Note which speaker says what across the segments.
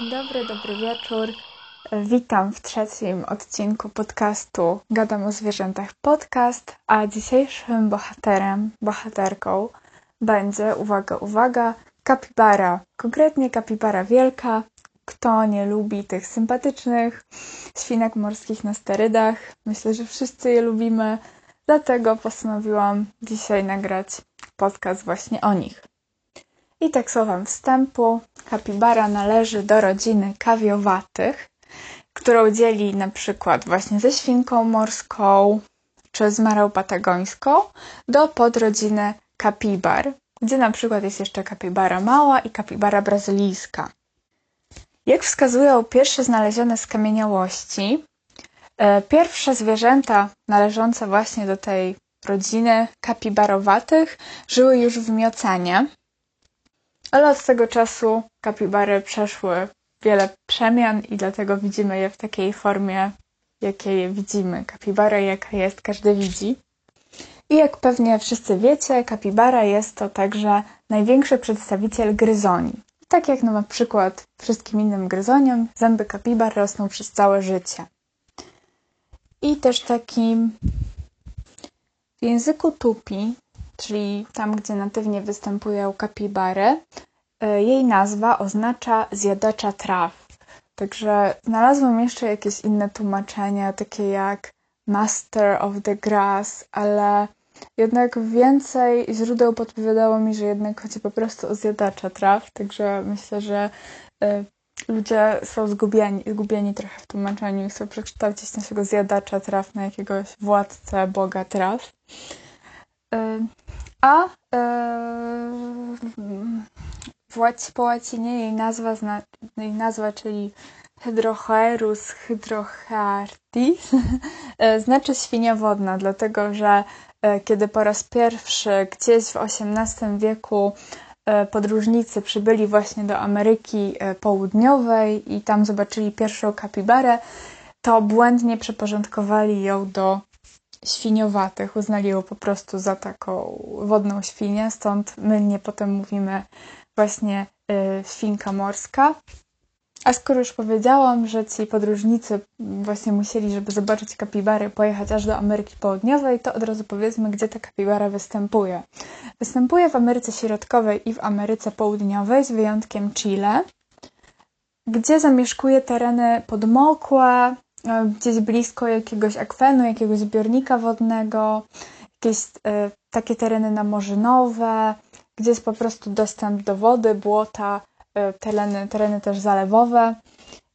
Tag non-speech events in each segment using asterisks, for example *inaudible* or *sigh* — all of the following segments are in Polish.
Speaker 1: Dzień dobry, dobry wieczór. Witam w trzecim odcinku podcastu Gadam o zwierzętach podcast, a dzisiejszym bohaterem, bohaterką będzie, uwaga, uwaga, kapibara. Konkretnie kapibara wielka. Kto nie lubi tych sympatycznych świnek morskich na sterydach? Myślę, że wszyscy je lubimy, dlatego postanowiłam dzisiaj nagrać podcast właśnie o nich. I tak słowem wstępu, kapibara należy do rodziny kawiowatych, którą dzieli na przykład właśnie ze świnką morską czy z marą patagońską, do podrodziny kapibar, gdzie na przykład jest jeszcze kapibara mała i kapibara brazylijska. Jak wskazują pierwsze znalezione skamieniałości, e, pierwsze zwierzęta należące właśnie do tej rodziny kapibarowatych żyły już w miocenie, ale od tego czasu kapibary przeszły wiele przemian i dlatego widzimy je w takiej formie, jakiej widzimy. Kapibara jaka jest, każdy widzi. I jak pewnie wszyscy wiecie, kapibara jest to także największy przedstawiciel gryzoni. Tak jak na przykład wszystkim innym gryzoniom, zęby kapibar rosną przez całe życie. I też takim w języku tupi czyli tam, gdzie natywnie występują kapibary, e, jej nazwa oznacza zjadacza traw. Także znalazłam jeszcze jakieś inne tłumaczenia, takie jak Master of the Grass, ale jednak więcej źródeł podpowiadało mi, że jednak chodzi po prostu o zjadacza traw, także myślę, że y, ludzie są zgubieni, zgubieni trochę w tłumaczeniu i chcą przekształcić naszego zjadacza traw na jakiegoś władcę boga traw. Y, a yy, po łacinie jej nazwa, zna, jej nazwa czyli Hydrochoerus hydrochaartis *laughs* e, znaczy świnia wodna, dlatego że kiedy po raz pierwszy gdzieś w XVIII wieku podróżnicy przybyli właśnie do Ameryki Południowej i tam zobaczyli pierwszą kapibarę, to błędnie przeporządkowali ją do świniowatych. Uznali po prostu za taką wodną świnię, stąd mylnie potem mówimy właśnie y, świnka morska. A skoro już powiedziałam, że ci podróżnicy właśnie musieli, żeby zobaczyć kapibary, pojechać aż do Ameryki Południowej, to od razu powiedzmy, gdzie ta kapibara występuje. Występuje w Ameryce Środkowej i w Ameryce Południowej, z wyjątkiem Chile, gdzie zamieszkuje tereny podmokłe, gdzieś blisko jakiegoś akwenu, jakiegoś zbiornika wodnego, jakieś e, takie tereny namorzynowe, gdzie jest po prostu dostęp do wody, błota, e, tereny, tereny też zalewowe.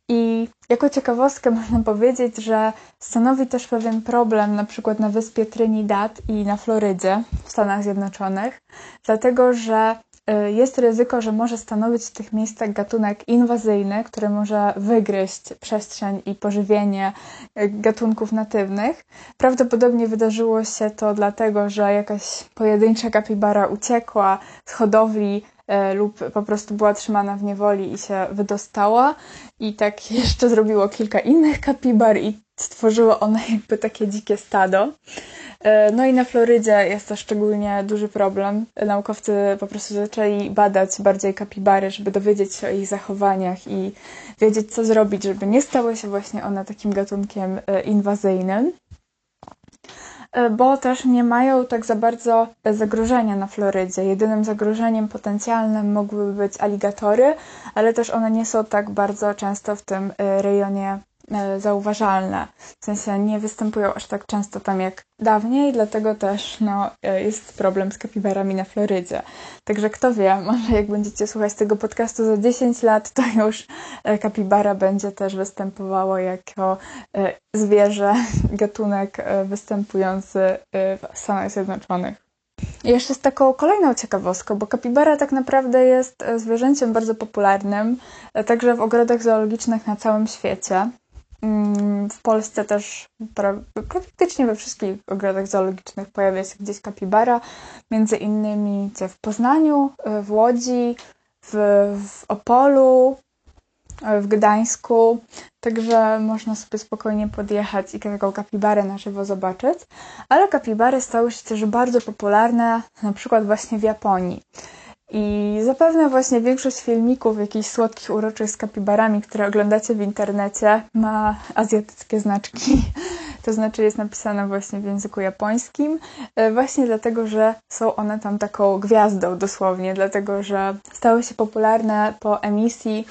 Speaker 1: I jako ciekawostkę można powiedzieć, że stanowi też pewien problem na przykład na wyspie Trinidad i na Florydzie w Stanach Zjednoczonych, dlatego że jest ryzyko, że może stanowić w tych miejscach gatunek inwazyjny, który może wygryźć przestrzeń i pożywienie y, gatunków natywnych. Prawdopodobnie wydarzyło się to dlatego, że jakaś pojedyncza kapibara uciekła z hodowli y, lub po prostu była trzymana w niewoli i się wydostała. I tak *laughs* jeszcze zrobiło kilka innych kapibar i stworzyło one jakby takie dzikie stado. E, no i na Florydzie jest to szczególnie duży problem. Naukowcy po prostu zaczęli badać bardziej kapibary, żeby dowiedzieć się o ich zachowaniach i wiedzieć, co zrobić, żeby nie stały się właśnie one takim gatunkiem e, inwazyjnym. E, bo też nie mają tak za bardzo zagrożenia na Florydzie. Jedynym zagrożeniem potencjalnym mogłyby być aligatory, ale też one nie są tak bardzo często w tym rejonie zauważalne. W sensie nie występują aż tak często tam jak dawniej, dlatego też no, e, jest problem z kapibarami na Florydzie. Także kto wie, *laughs* może jak będziecie słuchać tego podcastu za 10 lat, to już e, kapibara będzie też występowało jako zwierzę, *laughs* gatunek występujący w Stanach Zjednoczonych. I jeszcze z taką kolejną ciekawostką, bo kapibara tak naprawdę jest zwierzęciem bardzo popularnym, także w ogrodach zoologicznych na całym świecie. Mm, w Polsce też praktycznie we wszystkich ogrodach zoologicznych pojawia się gdzieś kapibara, między innymi w Poznaniu, w Łodzi, w, w Opolu, w Gdańsku, także można sobie spokojnie podjechać i taką kapibarę na żywo zobaczyć. Ale kapibary stały się też bardzo popularne na przykład właśnie w Japonii. I zapewne właśnie większość filmików jakichś słodkich, uroczych z kapibarami, które oglądacie w internecie, ma azjatyckie znaczki. *laughs* To znaczy jest napisane właśnie w języku japońskim, e, właśnie dlatego, że są one tam taką gwiazdą dosłownie, dlatego że stały się popularne po emisji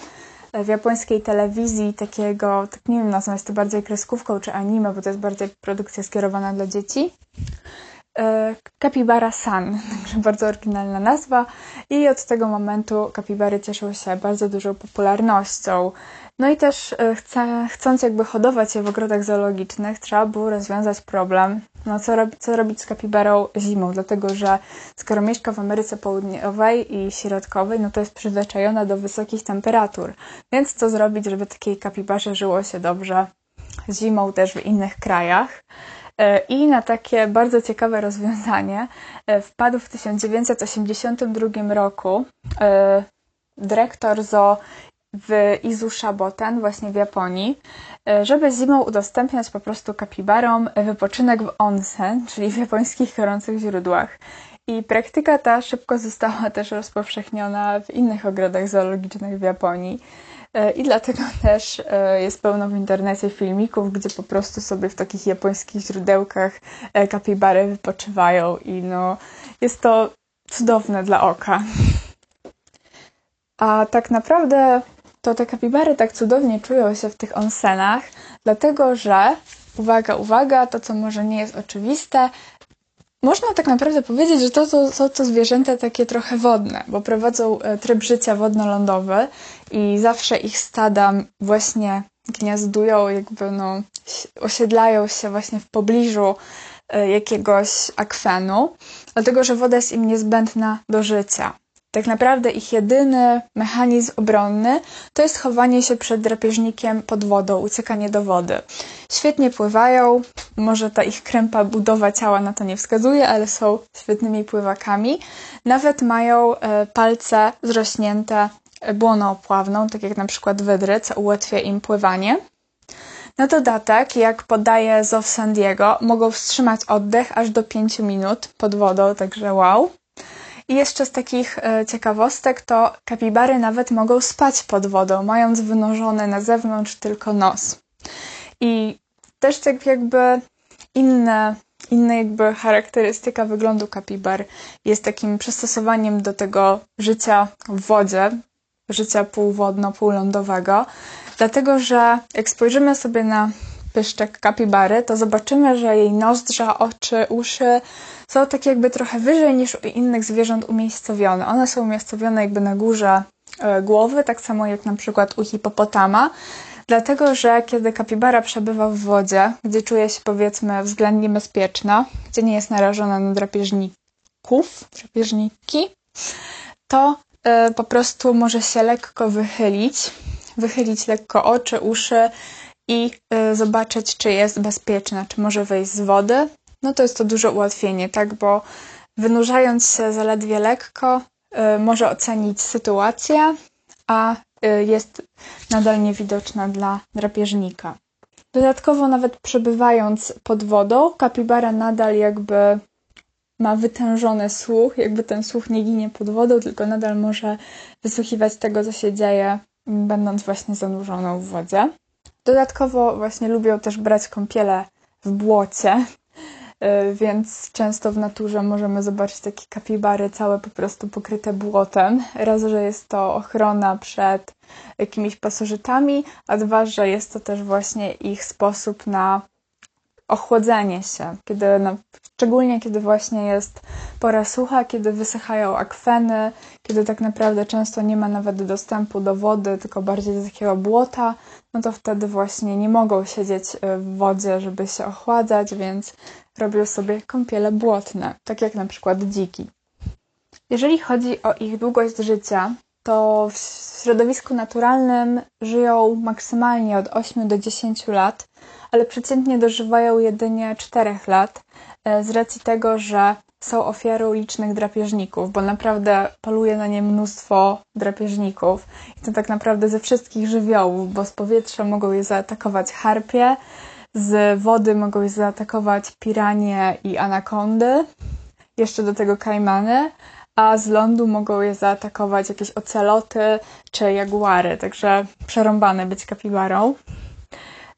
Speaker 1: w japońskiej telewizji takiego, tak nie wiem nazwać to bardziej kreskówką czy anime, bo to jest bardziej produkcja skierowana dla dzieci. E, Capybara San, *laughs* także bardzo oryginalna nazwa i od tego momentu kapibary cieszą się bardzo dużą popularnością. No i też e, chcąc jakby hodować je w ogrodach zoologicznych, trzeba było rozwiązać problem, no co, robi, co robić z kapibarą zimą, dlatego że skoro mieszka w Ameryce Południowej i Środkowej, no to jest przyzwyczajona do wysokich temperatur. Więc co zrobić, żeby takiej kapibarze żyło się dobrze zimą też w innych krajach? E, I na takie bardzo ciekawe rozwiązanie e, wpadł w 1982 roku dyrektor zoo w Izushaboten, właśnie w Japonii, e, żeby zimą udostępniać po prostu kapibarom wypoczynek w onsen, czyli w japońskich gorących źródłach. I praktyka ta szybko została też rozpowszechniona w innych ogrodach zoologicznych w Japonii. E, I dlatego *laughs* też e, jest pełno w internecie filmików, gdzie po prostu sobie w takich japońskich źródełkach kapibary wypoczywają i no, jest to cudowne dla oka. A tak naprawdę to te kapibary tak cudownie czują się w tych onsenach, dlatego że, uwaga, uwaga, to co może nie jest oczywiste, można tak naprawdę powiedzieć, że to, to są to zwierzęta takie trochę wodne, bo prowadzą e, tryb życia wodno-lądowy i zawsze ich stada właśnie gniazdują, jakby no, osiedlają się właśnie w pobliżu e, jakiegoś akwenu, dlatego że woda jest im niezbędna do życia. Tak naprawdę ich jedyny mechanizm obronny to jest chowanie się przed drapieżnikiem pod wodą, uciekanie do wody. Świetnie pływają, może ta ich krępa budowa ciała na to nie wskazuje, ale są świetnymi pływakami. Nawet mają e, palce zrośnięte błoną opławną, tak jak na przykład wydry, co ułatwia im pływanie. Na dodatek, jak podaje Zow San Diego, mogą wstrzymać oddech aż do 5 minut pod wodą, także wow. I jeszcze z takich e, ciekawostek to kapibary nawet mogą spać pod wodą, mając wynurzony na zewnątrz tylko nos. I też tak jakby inne, inna jakby charakterystyka wyglądu kapibar jest takim przystosowaniem do tego życia w wodzie, życia półwodno, półlądowego, dlatego że jak spojrzymy sobie na pyszczek kapibary, to zobaczymy, że jej nozdrza, oczy, uszy są tak jakby trochę wyżej niż u innych zwierząt umiejscowione. One są umiejscowione jakby na górze e, głowy, tak samo jak na przykład u hipopotama, dlatego że kiedy kapibara przebywa w wodzie, gdzie czuje się powiedzmy względnie bezpieczna, gdzie nie jest narażona na drapieżników, drapieżniki, to e, po prostu może się lekko wychylić, wychylić lekko oczy, uszy i y, zobaczyć, czy jest bezpieczna, czy może wyjść z wody, no to jest to duże ułatwienie, tak? Bo wynurzając się zaledwie lekko, y, może ocenić sytuację, a y, jest nadal niewidoczna dla drapieżnika. Dodatkowo, nawet przebywając pod wodą, kapibara nadal jakby ma wytężony słuch, jakby ten słuch nie ginie pod wodą, tylko nadal może wysłuchiwać tego, co się dzieje, będąc właśnie zanurzoną w wodzie. Dodatkowo właśnie lubią też brać kąpiele w błocie, y, więc często w naturze możemy zobaczyć takie kapibary całe po prostu pokryte błotem. Raz, że jest to ochrona przed jakimiś pasożytami, a dwa, że jest to też właśnie ich sposób na ochłodzenie się, kiedy szczególnie kiedy właśnie jest pora sucha, kiedy wysychają akweny, kiedy tak naprawdę często nie ma nawet dostępu do wody, tylko bardziej do takiego błota, no to wtedy właśnie nie mogą siedzieć y, w wodzie, żeby się ochładzać, więc robią sobie kąpiele błotne, tak jak na przykład dziki. Jeżeli chodzi o ich długość życia, to w środowisku naturalnym żyją maksymalnie od 8 do 10 lat, ale przeciętnie dożywają jedynie 4 lat, e, z racji tego, że są ofiarą licznych drapieżników, bo naprawdę poluje na nie mnóstwo drapieżników. I to tak naprawdę ze wszystkich żywiołów, bo z powietrza mogą je zaatakować harpie, z wody mogą je zaatakować piranie i anakondy, jeszcze do tego kajmany, a z lądu mogą je zaatakować jakieś oceloty czy jaguary, także przerąbane być kapibarą.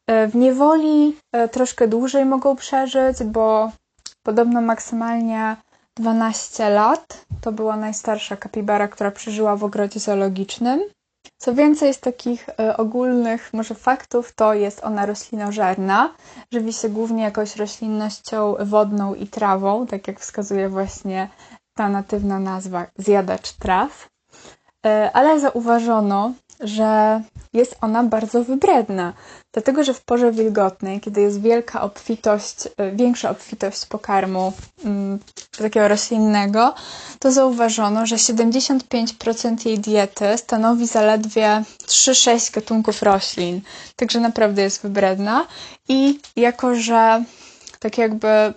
Speaker 1: E, w niewoli e, troszkę dłużej mogą przeżyć, bo podobno maksymalnie 12 lat. To była najstarsza kapibara, która przeżyła w ogrodzie zoologicznym. Co więcej z takich e, ogólnych może faktów, to jest ona roślinożerna. Żywi się głównie jakąś roślinnością wodną i trawą, tak jak wskazuje właśnie ta natywna nazwa zjadacz traw. E, ale zauważono, że jest ona bardzo wybredna, dlatego że w porze wilgotnej, kiedy jest wielka obfitość, e, większa obfitość pokarmu mm, takiego roślinnego, to zauważono, że 75% jej diety stanowi zaledwie 3-6 gatunków roślin, także naprawdę jest wybredna. I jako, że tak jakby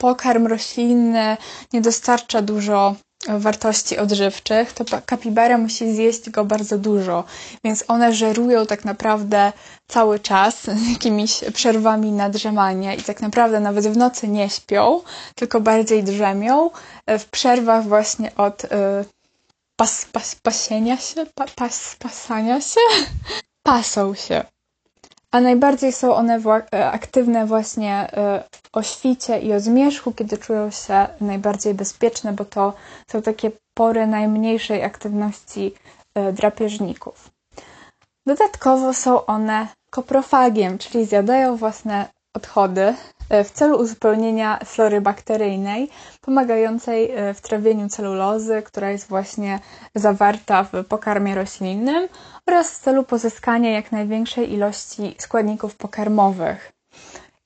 Speaker 1: pokarm roślinny nie dostarcza dużo wartości odżywczych, to kapibara musi zjeść go bardzo dużo, więc one żerują tak naprawdę cały czas z jakimiś przerwami na drzemanie i tak naprawdę nawet w nocy nie śpią, tylko bardziej drzemią e, w przerwach właśnie od y, pas, pas, pasienia się, pa, pas, pasania się, *laughs* pasą się. A najbardziej są one e, aktywne właśnie o świcie i o zmierzchu, kiedy czują się najbardziej bezpieczne, bo to są takie pory najmniejszej aktywności e, drapieżników. Dodatkowo są one koprofagiem, czyli zjadają własne odchody e, w celu uzupełnienia flory bakteryjnej, pomagającej e, w trawieniu celulozy, która jest właśnie zawarta w pokarmie roślinnym, oraz w celu pozyskania jak największej ilości składników pokarmowych.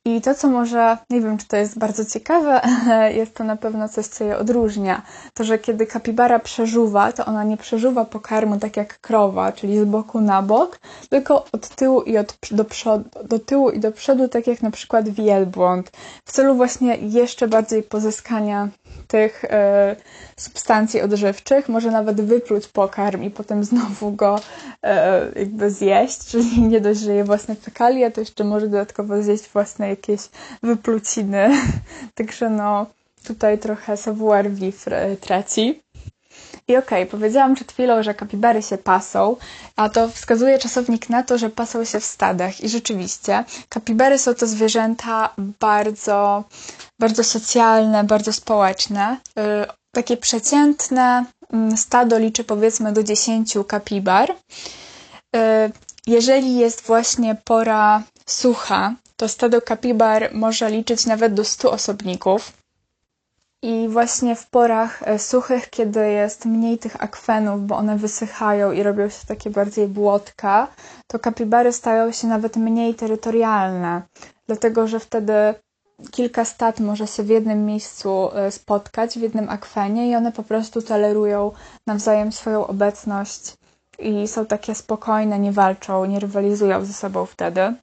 Speaker 1: I to, co może, nie wiem, czy to jest bardzo ciekawe, ale *laughs* jest to na pewno coś, co je odróżnia. To, że kiedy kapibara przeżuwa, to ona nie przeżuwa pokarmu tak jak krowa, czyli z boku na bok, tylko od tyłu i od, do, przodu, do tyłu i do przodu, tak jak na przykład wielbłąd, w celu właśnie jeszcze bardziej pozyskania tych e, substancji odżywczych, może nawet wypluć pokarm i potem znowu go e, jakby zjeść, czyli *laughs* nie dość, że je własne fekalia, to jeszcze może dodatkowo zjeść własne jakieś wypluciny. *laughs* Także no, tutaj trochę savoir vivre traci. I okej, okay, powiedziałam przed chwilą, że kapibary się pasą, a to wskazuje czasownik na to, że pasą się w stadach. I rzeczywiście, kapibary są to zwierzęta bardzo, bardzo socjalne, bardzo społeczne. Y, takie przeciętne mm, stado liczy powiedzmy do 10 kapibar. Y, jeżeli jest właśnie pora sucha, to stado kapibar może liczyć nawet do 100 osobników. I właśnie w porach e, suchych, kiedy jest mniej tych akwenów, bo one wysychają i robią się takie bardziej błotka, to kapibary stają się nawet mniej terytorialne, dlatego że wtedy kilka stad może się w jednym miejscu e, spotkać, w jednym akwenie i one po prostu tolerują nawzajem swoją obecność i są takie spokojne, nie walczą, nie rywalizują ze sobą wtedy.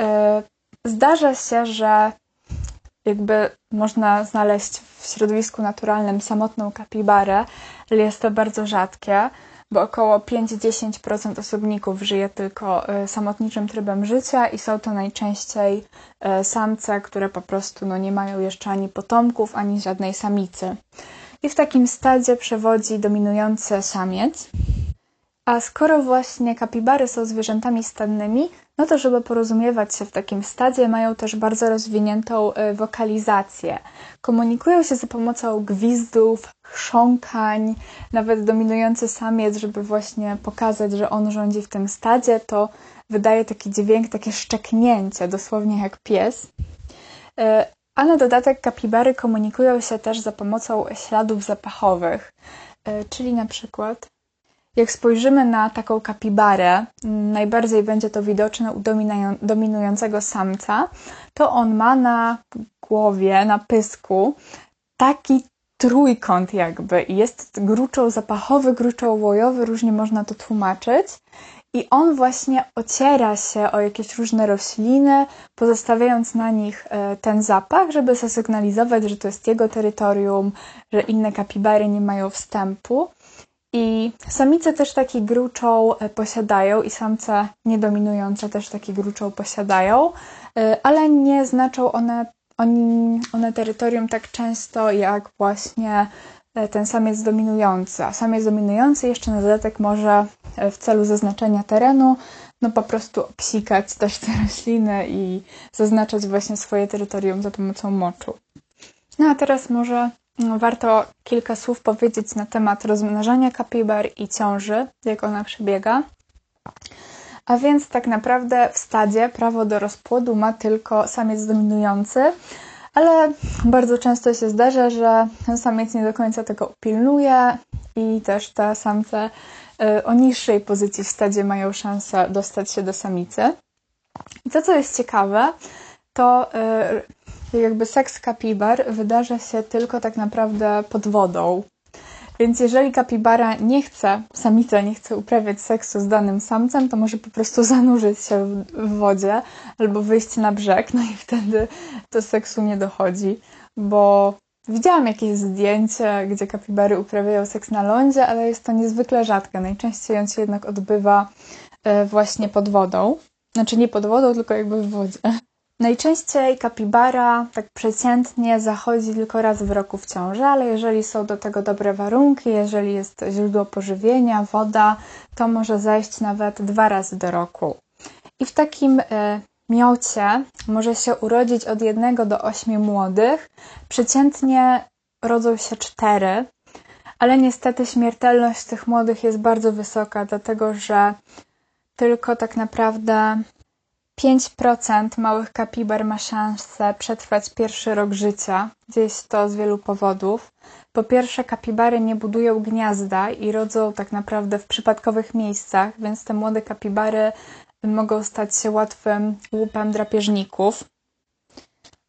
Speaker 1: E, zdarza się, że jakby można znaleźć w środowisku naturalnym samotną kapibarę, ale jest to bardzo rzadkie, bo około 5-10% osobników żyje tylko e, samotniczym trybem życia i są to najczęściej e, samce, które po prostu no, nie mają jeszcze ani potomków, ani żadnej samicy. I w takim stadzie przewodzi dominujący samiec. A skoro właśnie kapibary są zwierzętami stadnymi, no to żeby porozumiewać się w takim stadzie, mają też bardzo rozwiniętą e, wokalizację. Komunikują się za pomocą gwizdów, chrząkań, nawet dominujący samiec, żeby właśnie pokazać, że on rządzi w tym stadzie, to wydaje taki dźwięk, takie szczeknięcie, dosłownie jak pies. E, a na dodatek kapibary komunikują się też za pomocą śladów zapachowych, e, czyli na przykład jak spojrzymy na taką kapibarę, najbardziej będzie to widoczne u dominującego samca, to on ma na głowie, na pysku taki trójkąt jakby jest gruczoł zapachowy, gruczoł łojowy, różnie można to tłumaczyć. I on właśnie ociera się o jakieś różne rośliny, pozostawiając na nich e, ten zapach, żeby zasygnalizować, że to jest jego terytorium, że inne kapibary nie mają wstępu. I samice też taki gruczoł e, posiadają i samce niedominujące też taki gruczoł posiadają, e, ale nie znaczą one, one terytorium tak często jak właśnie e, ten samiec dominujący, a samiec dominujący jeszcze na dodatek może w celu zaznaczenia terenu no po prostu obsikać też te *laughs* rośliny i zaznaczać właśnie swoje terytorium za pomocą moczu. No a teraz może warto kilka słów powiedzieć na temat rozmnażania kapibar i ciąży, jak ona przebiega. A więc tak naprawdę w stadzie prawo do rozpłodu ma tylko samiec dominujący, ale bardzo często się zdarza, że samiec nie do końca tego upilnuje i też te samce y, o niższej pozycji w stadzie mają szansę dostać się do samicy. I to, co jest ciekawe, to y, jakby seks kapibar wydarza się tylko tak naprawdę pod wodą. Więc jeżeli kapibara nie chce, samica nie chce uprawiać seksu z danym samcem, to może po prostu *laughs* zanurzyć się w wodzie albo wyjść na brzeg, no i wtedy do seksu nie dochodzi, bo widziałam jakieś zdjęcie, gdzie kapibary uprawiają seks na lądzie, ale jest to niezwykle rzadkie. Najczęściej on się jednak odbywa e, właśnie pod wodą. Znaczy nie pod wodą, tylko jakby w wodzie. Najczęściej kapibara tak przeciętnie zachodzi tylko raz w roku w ciąży, ale jeżeli są do tego dobre warunki, jeżeli jest źródło pożywienia, woda, to może zajść nawet dwa razy do roku. I w takim y, miocie może się urodzić od jednego do ośmiu młodych. Przeciętnie rodzą się cztery, ale niestety śmiertelność tych młodych jest bardzo wysoka, dlatego że tylko tak naprawdę 5% małych kapibar ma szansę przetrwać pierwszy rok życia. Dzieje się to z wielu powodów. Po pierwsze, kapibary nie budują gniazda i rodzą tak naprawdę w przypadkowych miejscach, więc te młode kapibary mogą stać się łatwym łupem drapieżników.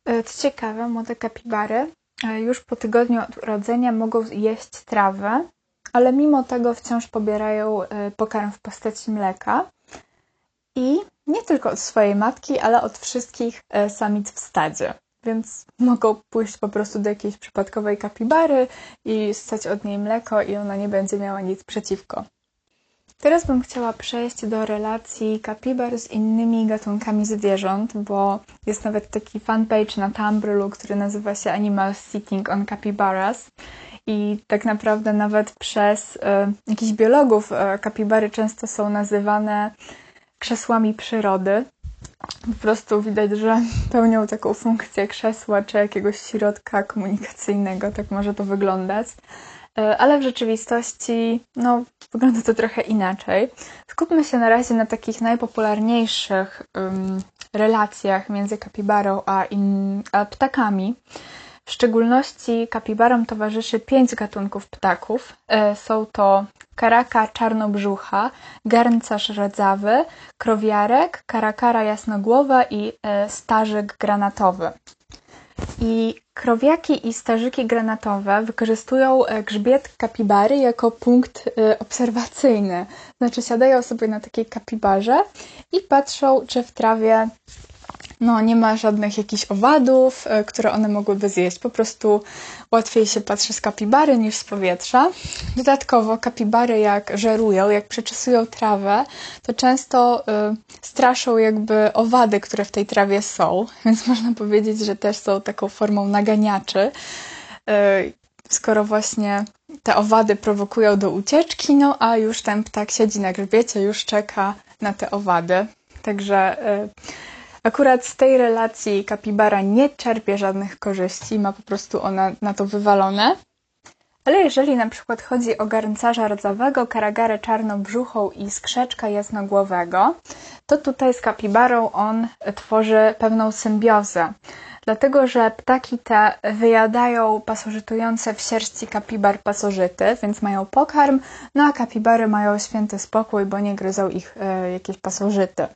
Speaker 1: E, co ciekawe, młode kapibary e, już po tygodniu od urodzenia mogą jeść trawę, ale mimo tego wciąż pobierają e, pokarm w postaci mleka. I nie tylko od swojej matki, ale od wszystkich e, samic w stadzie. Więc mogą pójść po prostu do jakiejś przypadkowej kapibary i stać od niej mleko i ona nie będzie miała nic przeciwko. Teraz bym chciała przejść do relacji kapibar z innymi gatunkami zwierząt, bo jest nawet taki fanpage na Tumblr, który nazywa się Animal Sitting on Capybaras. I tak naprawdę nawet przez e, jakichś biologów e, kapibary często są nazywane krzesłami przyrody. Po prostu widać, że *laughs* pełnią taką funkcję krzesła czy jakiegoś środka komunikacyjnego, tak może to wyglądać. E, ale w rzeczywistości, no, wygląda to trochę inaczej. Skupmy się na razie na takich najpopularniejszych um, relacjach między kapibarą a, in, a ptakami. W szczególności kapibarom towarzyszy pięć gatunków ptaków. E, są to karaka czarnobrzucha, garncarz rdzawy, krowiarek, karakara jasnogłowa i e, starzyk granatowy. I krowiaki i starzyki granatowe wykorzystują e, grzbiet kapibary jako punkt obserwacyjny. Znaczy siadają sobie na takiej kapibarze i patrzą, czy w trawie no, nie ma żadnych jakichś owadów, e, które one mogłyby zjeść. Po prostu łatwiej się patrzy z kapibary niż z powietrza. Dodatkowo kapibary jak żerują, jak przeczesują trawę, to często y, straszą jakby owady, które w tej trawie są, *laughs* więc można powiedzieć, że też są taką formą naganiaczy. Y, skoro właśnie te owady prowokują do ucieczki, no a już ten ptak siedzi na grzbiecie, już czeka na te owady. Także y, Akurat z tej relacji kapibara nie czerpie żadnych korzyści, ma po prostu ona na to wywalone. Ale jeżeli na przykład chodzi o garncarza rdzawego, karagarę czarnobrzuchą i skrzeczka jasnogłowego, to tutaj z kapibarą on tworzy pewną symbiozę. Dlatego, że ptaki te wyjadają pasożytujące w sierści kapibar pasożyty, więc mają pokarm, no a kapibary mają święty spokój, bo nie gryzą ich e, jakieś pasożyty.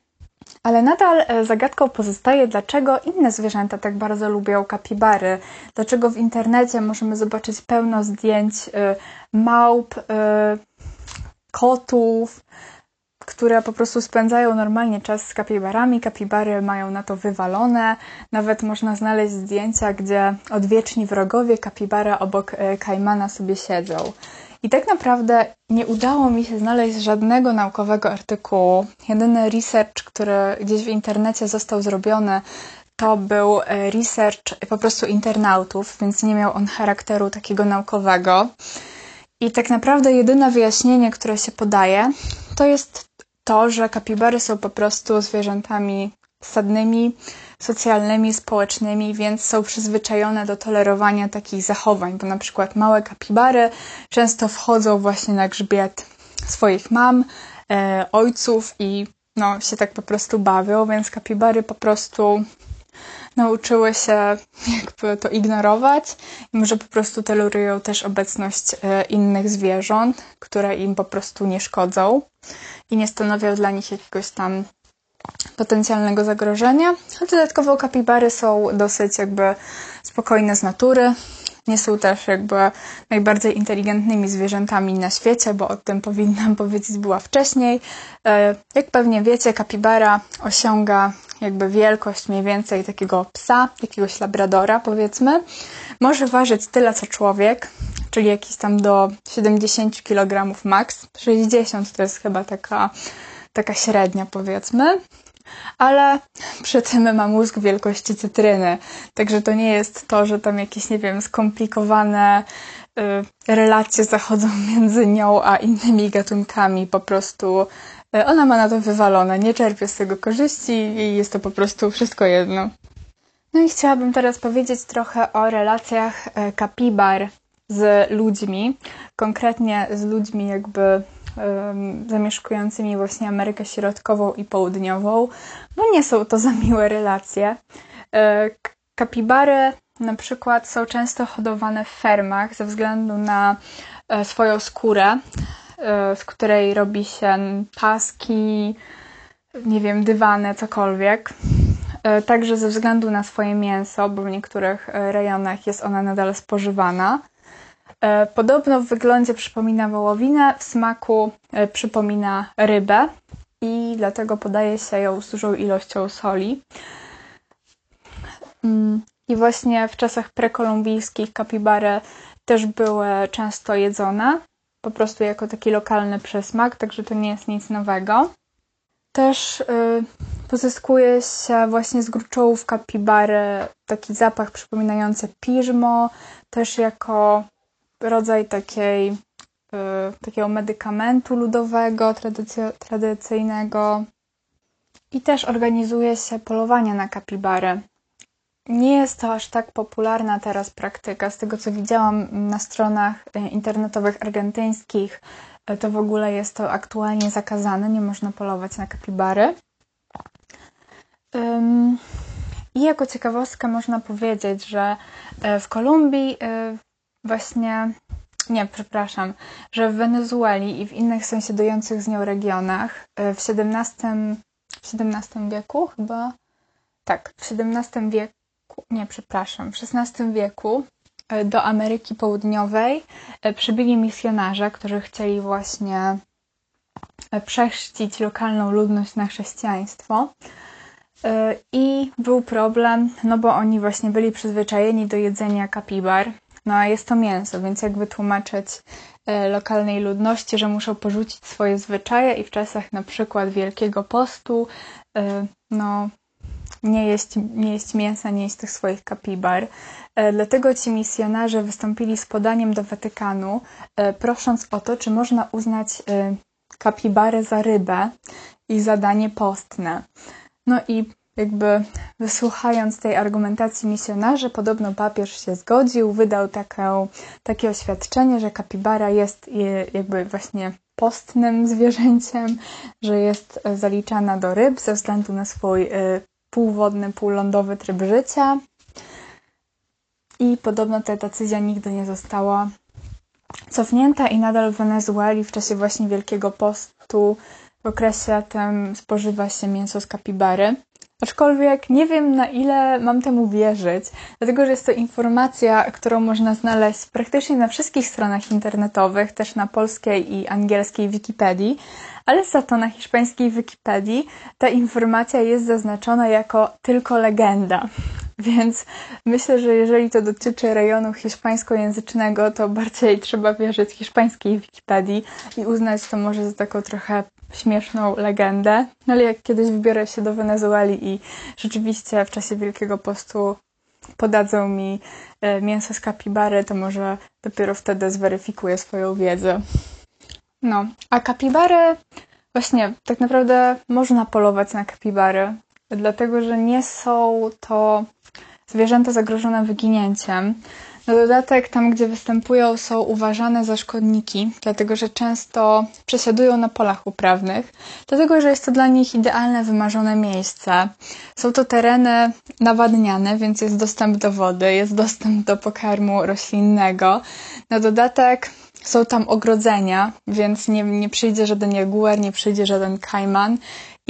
Speaker 1: Ale nadal e, zagadką pozostaje, dlaczego inne zwierzęta tak bardzo lubią kapibary. Dlaczego w internecie możemy zobaczyć pełno zdjęć e, małp, e, kotów, które po prostu spędzają normalnie czas z kapibarami. Kapibary mają na to wywalone. Nawet można znaleźć zdjęcia, gdzie odwieczni wrogowie kapibara obok kajmana sobie siedzą. I tak naprawdę nie udało mi się znaleźć żadnego naukowego artykułu. Jedyny research, który gdzieś w internecie został zrobiony, to był research po prostu internautów, więc nie miał on charakteru takiego naukowego. I tak naprawdę jedyne wyjaśnienie, które się podaje, to jest to, że kapibary są po prostu zwierzętami stadnymi, socjalnymi, społecznymi, więc są przyzwyczajone do tolerowania takich zachowań, bo na przykład małe kapibary często wchodzą właśnie na grzbiet swoich mam, e, ojców i no, się tak po prostu bawią, więc kapibary po prostu nauczyły się *laughs* jakby to ignorować i może po prostu tolerują też obecność e, innych zwierząt, które im po prostu nie szkodzą i nie stanowią dla nich jakiegoś tam potencjalnego zagrożenia. A dodatkowo kapibary są dosyć jakby spokojne z natury. Nie są też jakby najbardziej inteligentnymi zwierzętami na świecie, bo o tym powinnam *laughs* powiedzieć była wcześniej. E, jak pewnie wiecie, kapibara osiąga jakby wielkość mniej więcej takiego psa, jakiegoś labradora powiedzmy. Może ważyć tyle co człowiek, czyli jakieś tam do 70 kg max. 60 to jest chyba taka, taka średnia powiedzmy ale przy tym ma mózg wielkości cytryny. Także to nie jest to, że tam jakieś, nie wiem, skomplikowane y, relacje zachodzą *laughs* między nią a innymi gatunkami. Po prostu y, ona ma na to wywalone, nie czerpie z tego korzyści i jest to po prostu wszystko jedno. No i chciałabym teraz powiedzieć trochę o relacjach y, kapibar z ludźmi, konkretnie z ludźmi jakby zamieszkującymi właśnie Amerykę Środkową i Południową. No nie są to *laughs* za miłe relacje. E, kapibary na przykład są często hodowane w fermach ze względu na e, swoją skórę, e, z której robi się paski, nie wiem, dywany, cokolwiek. Także ze względu na swoje mięso, bo w niektórych rejonach jest ona nadal spożywana. E, podobno w wyglądzie przypomina wołowinę, w smaku e, przypomina rybę i dlatego podaje się ją z dużą ilością soli. Mm, I właśnie w czasach prekolumbijskich kapibary też były często jedzone, po prostu jako taki lokalny przysmak, także to nie jest nic nowego. Też y, pozyskuje się właśnie z gruczołów kapibary taki zapach przypominający piżmo, też jako rodzaj takiej, y, takiego medykamentu ludowego, tradycy, tradycyjnego. I też organizuje się polowania na kapibary. Nie jest to aż tak popularna teraz praktyka. Z tego co widziałam na stronach y, internetowych argentyńskich, y, to w ogóle jest to aktualnie zakazane. Nie można polować na kapibary. I jako ciekawostkę można powiedzieć, że w Kolumbii właśnie, nie, przepraszam, że w Wenezueli i w innych sąsiadujących z nią regionach e, w XVII, w XVII wieku chyba, tak, w XVII wieku, nie, przepraszam, w XVI wieku e, do Ameryki Południowej e, przybyli misjonarze, którzy chcieli właśnie przechrzcić lokalną ludność na chrześcijaństwo. I był problem, no bo oni właśnie byli przyzwyczajeni do jedzenia kapibar, no a jest to mięso, więc jak wytłumaczyć e, lokalnej ludności, że muszą porzucić swoje zwyczaje i w czasach na przykład Wielkiego Postu, e, no nie jeść, nie jeść mięsa, nie jeść tych swoich kapibar. E, dlatego ci misjonarze wystąpili z podaniem do Watykanu, prosząc o to, czy można uznać kapibarę za rybę i zadanie postne. No i jakby wysłuchając tej argumentacji misjonarzy, podobno papież się zgodził, wydał taką, takie oświadczenie, że kapibara jest jakby właśnie postnym *laughs* zwierzęciem, że jest zaliczana do ryb ze względu na swój y, półwodny, półlądowy tryb życia. I podobno ta decyzja nigdy nie została cofnięta i nadal w Wenezueli w czasie właśnie Wielkiego Postu w okresie tym spożywa się mięso z kapibary. Aczkolwiek nie wiem, na ile mam temu wierzyć, dlatego że jest to informacja, którą można znaleźć praktycznie na wszystkich stronach internetowych, też na polskiej i angielskiej Wikipedii, ale za to na hiszpańskiej Wikipedii ta informacja jest zaznaczona jako tylko legenda. *laughs* Więc myślę, że jeżeli to dotyczy rejonu hiszpańskojęzycznego, to bardziej trzeba wierzyć hiszpańskiej Wikipedii i uznać to może za taką trochę śmieszną legendę. No ale jak kiedyś wybiorę się do Wenezueli i rzeczywiście w czasie Wielkiego Postu podadzą mi e, mięso z kapibary, to może dopiero wtedy zweryfikuję swoją wiedzę. No, a kapibary, właśnie, tak naprawdę można polować na kapibary, dlatego że nie są to zwierzęta zagrożone wyginięciem. Na dodatek, tam gdzie występują, są uważane za szkodniki, dlatego że często przesiadują na polach uprawnych, dlatego że jest to dla nich idealne, wymarzone miejsce. Są to tereny nawadniane, więc jest dostęp do wody, jest dostęp do pokarmu roślinnego. Na dodatek są tam ogrodzenia, więc nie, nie przyjdzie żaden jaguar, nie przyjdzie żaden kajman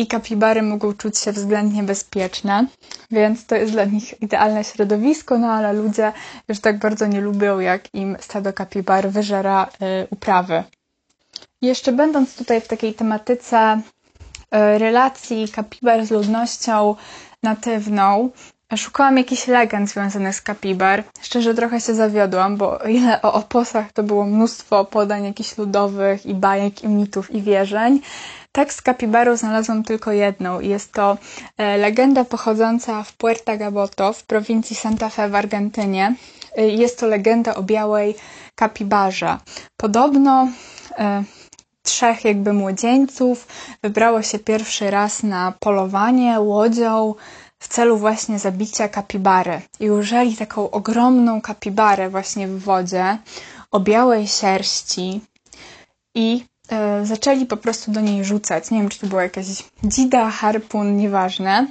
Speaker 1: i kapibary mogą czuć się względnie bezpieczne, więc to jest dla nich idealne środowisko, no ale ludzie już tak bardzo nie lubią, jak im stado kapibar wyżera y, uprawy. Jeszcze będąc tutaj w takiej tematyce y, relacji kapibar z ludnością natywną, Szukałam jakichś legend związanych z kapibar. Szczerze trochę się zawiodłam, bo o ile o oposach to było mnóstwo podań jakichś ludowych i bajek, i mitów, i wierzeń, tak z kapibarą znalazłam tylko jedną. Jest to e, legenda pochodząca w Puerto Gaboto w prowincji Santa Fe w Argentynie. E, jest to legenda o białej kapibarze. Podobno e, trzech jakby młodzieńców wybrało się pierwszy raz na polowanie łodzią w celu właśnie zabicia kapibary. I użyli taką ogromną kapibarę właśnie w wodzie o białej sierści i zaczęli po prostu do niej rzucać. Nie wiem, czy to była jakaś dzida, harpun, nieważne.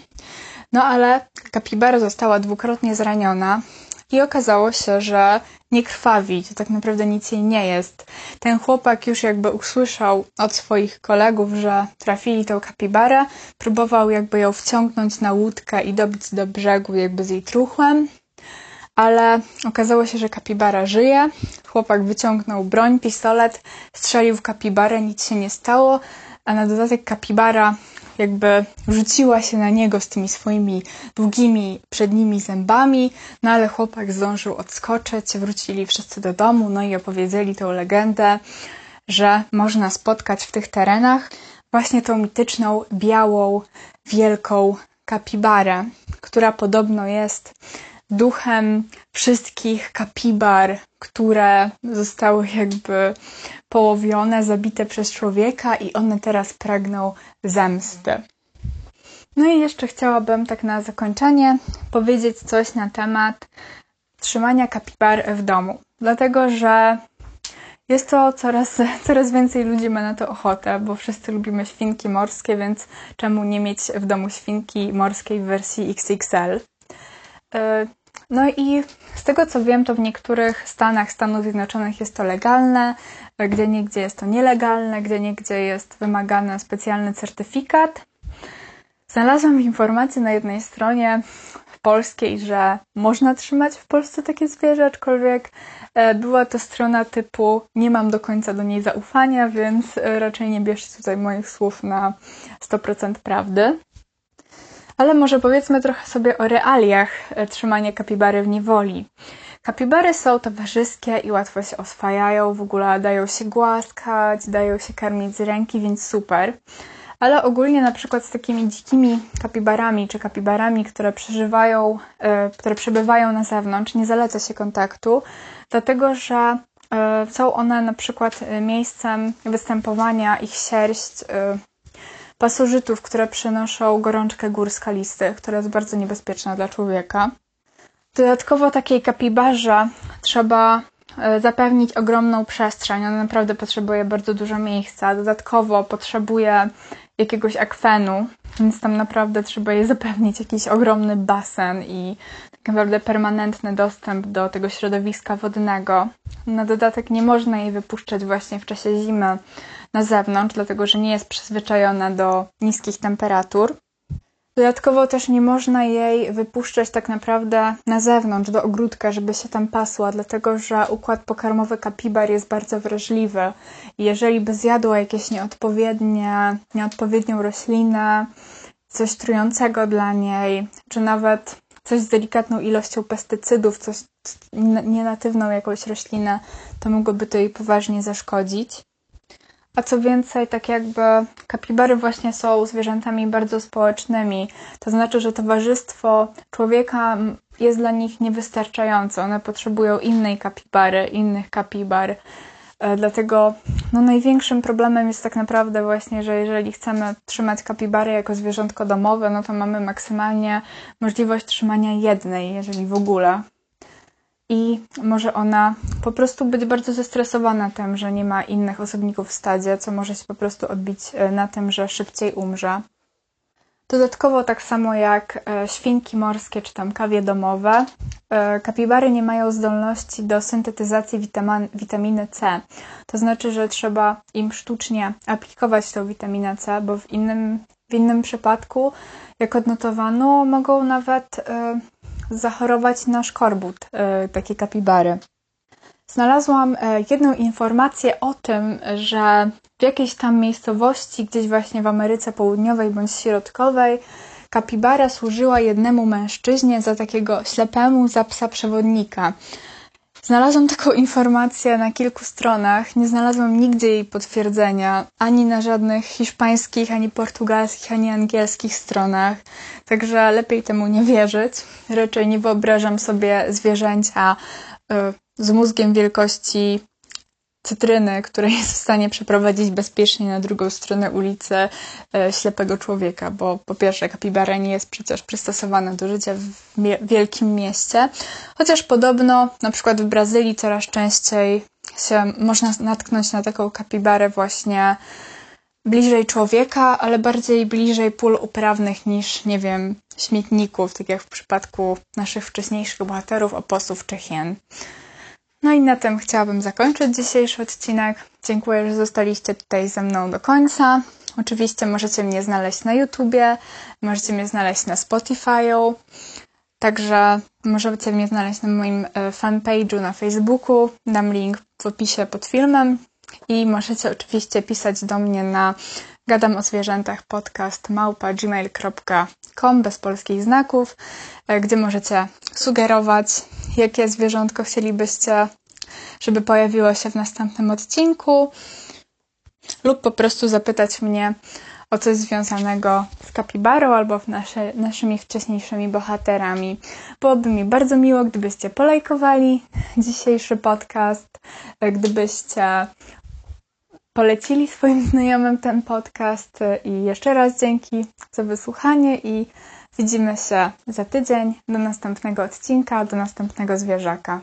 Speaker 1: No ale kapibara została dwukrotnie zraniona i okazało się, że nie krwawi, to tak naprawdę nic jej nie jest. Ten chłopak już jakby usłyszał od swoich kolegów, że trafili tą kapibarę, próbował jakby ją wciągnąć na łódkę i dobić do brzegu jakby z jej truchłem, ale okazało się, że kapibara żyje. Chłopak wyciągnął broń, pistolet, strzelił w kapibarę, nic się nie stało, a na dodatek kapibara jakby rzuciła się na niego z tymi swoimi długimi przednimi zębami, no ale chłopak zdążył odskoczyć, wrócili wszyscy do domu, no i opowiedzieli tą legendę, że można spotkać w tych terenach właśnie tą mityczną, białą, wielką kapibarę, która podobno jest duchem wszystkich kapibar, które zostały jakby połowione, zabite przez człowieka i one teraz pragną zemsty. No i jeszcze chciałabym tak na zakończenie powiedzieć coś na temat trzymania kapibar w domu. Dlatego, że jest to coraz, *laughs* coraz więcej ludzi ma na to ochotę, bo wszyscy lubimy świnki morskie, więc czemu nie mieć w domu świnki morskiej w wersji XXL? No i z tego co wiem, to w niektórych stanach Stanów Zjednoczonych jest to legalne, gdzie niegdzie jest to nielegalne, gdzie niegdzie jest wymagany specjalny certyfikat. Znalazłam informację na jednej stronie polskiej, że można trzymać w Polsce takie zwierzę, aczkolwiek e, była to strona typu nie mam do końca do niej zaufania, więc e, raczej nie bierzcie tutaj moich słów na 100% prawdy. Ale może powiedzmy trochę sobie o realiach e, trzymania kapibary w niewoli. Kapibary są towarzyskie i łatwo się oswajają, w ogóle dają się głaskać, dają się karmić z ręki, więc super. Ale ogólnie na przykład z takimi dzikimi kapibarami czy kapibarami, które przeżywają, e, które przebywają na zewnątrz, nie zaleca się kontaktu, dlatego że e, są one na przykład miejscem występowania ich sierść pasożytów, które przenoszą gorączkę gór skalistych, która jest bardzo niebezpieczna dla człowieka. Dodatkowo takiej kapibarze trzeba e, zapewnić ogromną przestrzeń. Ona naprawdę potrzebuje bardzo dużo miejsca. Dodatkowo potrzebuje jakiegoś akwenu, więc tam naprawdę trzeba jej zapewnić jakiś ogromny basen i tak naprawdę permanentny dostęp do tego środowiska wodnego. Na dodatek nie można jej wypuszczać właśnie w czasie zimy na zewnątrz, dlatego że nie jest przyzwyczajona do niskich temperatur. Dodatkowo też nie można jej wypuszczać tak naprawdę na zewnątrz, do ogródka, żeby się tam pasła, dlatego że układ pokarmowy kapibar jest bardzo wrażliwy. Jeżeli by zjadła jakieś nieodpowiednie, nieodpowiednią roślinę, coś trującego dla niej, czy nawet coś z delikatną ilością pestycydów, coś nienatywną jakąś roślinę, to mogłoby to jej poważnie zaszkodzić. A co więcej, tak jakby kapibary właśnie są zwierzętami bardzo społecznymi. To znaczy, że towarzystwo człowieka jest dla nich niewystarczające. One potrzebują innej kapibary, innych kapibar. E, dlatego no, największym problemem jest tak naprawdę właśnie, że jeżeli chcemy trzymać kapibary jako zwierzątko domowe, no to mamy maksymalnie możliwość trzymania jednej, jeżeli w ogóle i może ona po prostu być bardzo zestresowana tym, że nie ma innych osobników w stadzie, co może się po prostu odbić e, na tym, że szybciej umrze. Dodatkowo, tak samo jak e, świnki morskie czy tam kawie domowe, e, kapibary nie mają zdolności do syntetyzacji witaminy C. To znaczy, że trzeba im sztucznie aplikować tą witaminę C, bo w innym, w innym przypadku, jak odnotowano, mogą nawet zachorować na szkorbut, e, takie kapibary. Znalazłam e, jedną informację o tym, że w jakiejś tam miejscowości, gdzieś właśnie w Ameryce Południowej bądź Środkowej, kapibara służyła jednemu mężczyźnie za takiego ślepemu, za psa przewodnika. Znalazłam taką informację na kilku stronach, nie znalazłam nigdzie jej potwierdzenia, ani na żadnych hiszpańskich, ani portugalskich, ani angielskich stronach, także lepiej temu nie wierzyć. Raczej nie wyobrażam sobie zwierzęcia y, z mózgiem wielkości cytryny, która jest w stanie przeprowadzić bezpiecznie na drugą stronę ulicy e, ślepego człowieka, bo po pierwsze kapibara nie jest przecież przystosowana do życia w wielkim mieście, chociaż podobno na przykład w Brazylii coraz częściej się można natknąć na taką kapibarę właśnie bliżej człowieka, ale bardziej bliżej pól uprawnych niż, nie wiem, śmietników, tak jak w przypadku naszych wcześniejszych bohaterów, oposów czy hien. No i na tym chciałabym zakończyć dzisiejszy odcinek. Dziękuję, że zostaliście tutaj ze mną do końca. Oczywiście możecie mnie znaleźć na YouTubie, możecie mnie znaleźć na Spotify'u, także możecie mnie znaleźć na moim e, fanpage'u na Facebooku. Dam link w opisie pod filmem i możecie oczywiście pisać do mnie na gadam o zwierzętach podcast małpa gmail.com bez polskich znaków, e, gdzie możecie sugerować, jakie zwierzątko chcielibyście, żeby pojawiło się w następnym odcinku, lub po prostu zapytać mnie o coś związanego z kapibarą albo nasze, naszymi wcześniejszymi bohaterami. Byłoby mi bardzo miło, gdybyście polajkowali dzisiejszy podcast, e, gdybyście polecili swoim *laughs* znajomym ten podcast i jeszcze raz dzięki za wysłuchanie i widzimy się za tydzień do następnego odcinka, do następnego zwierzaka.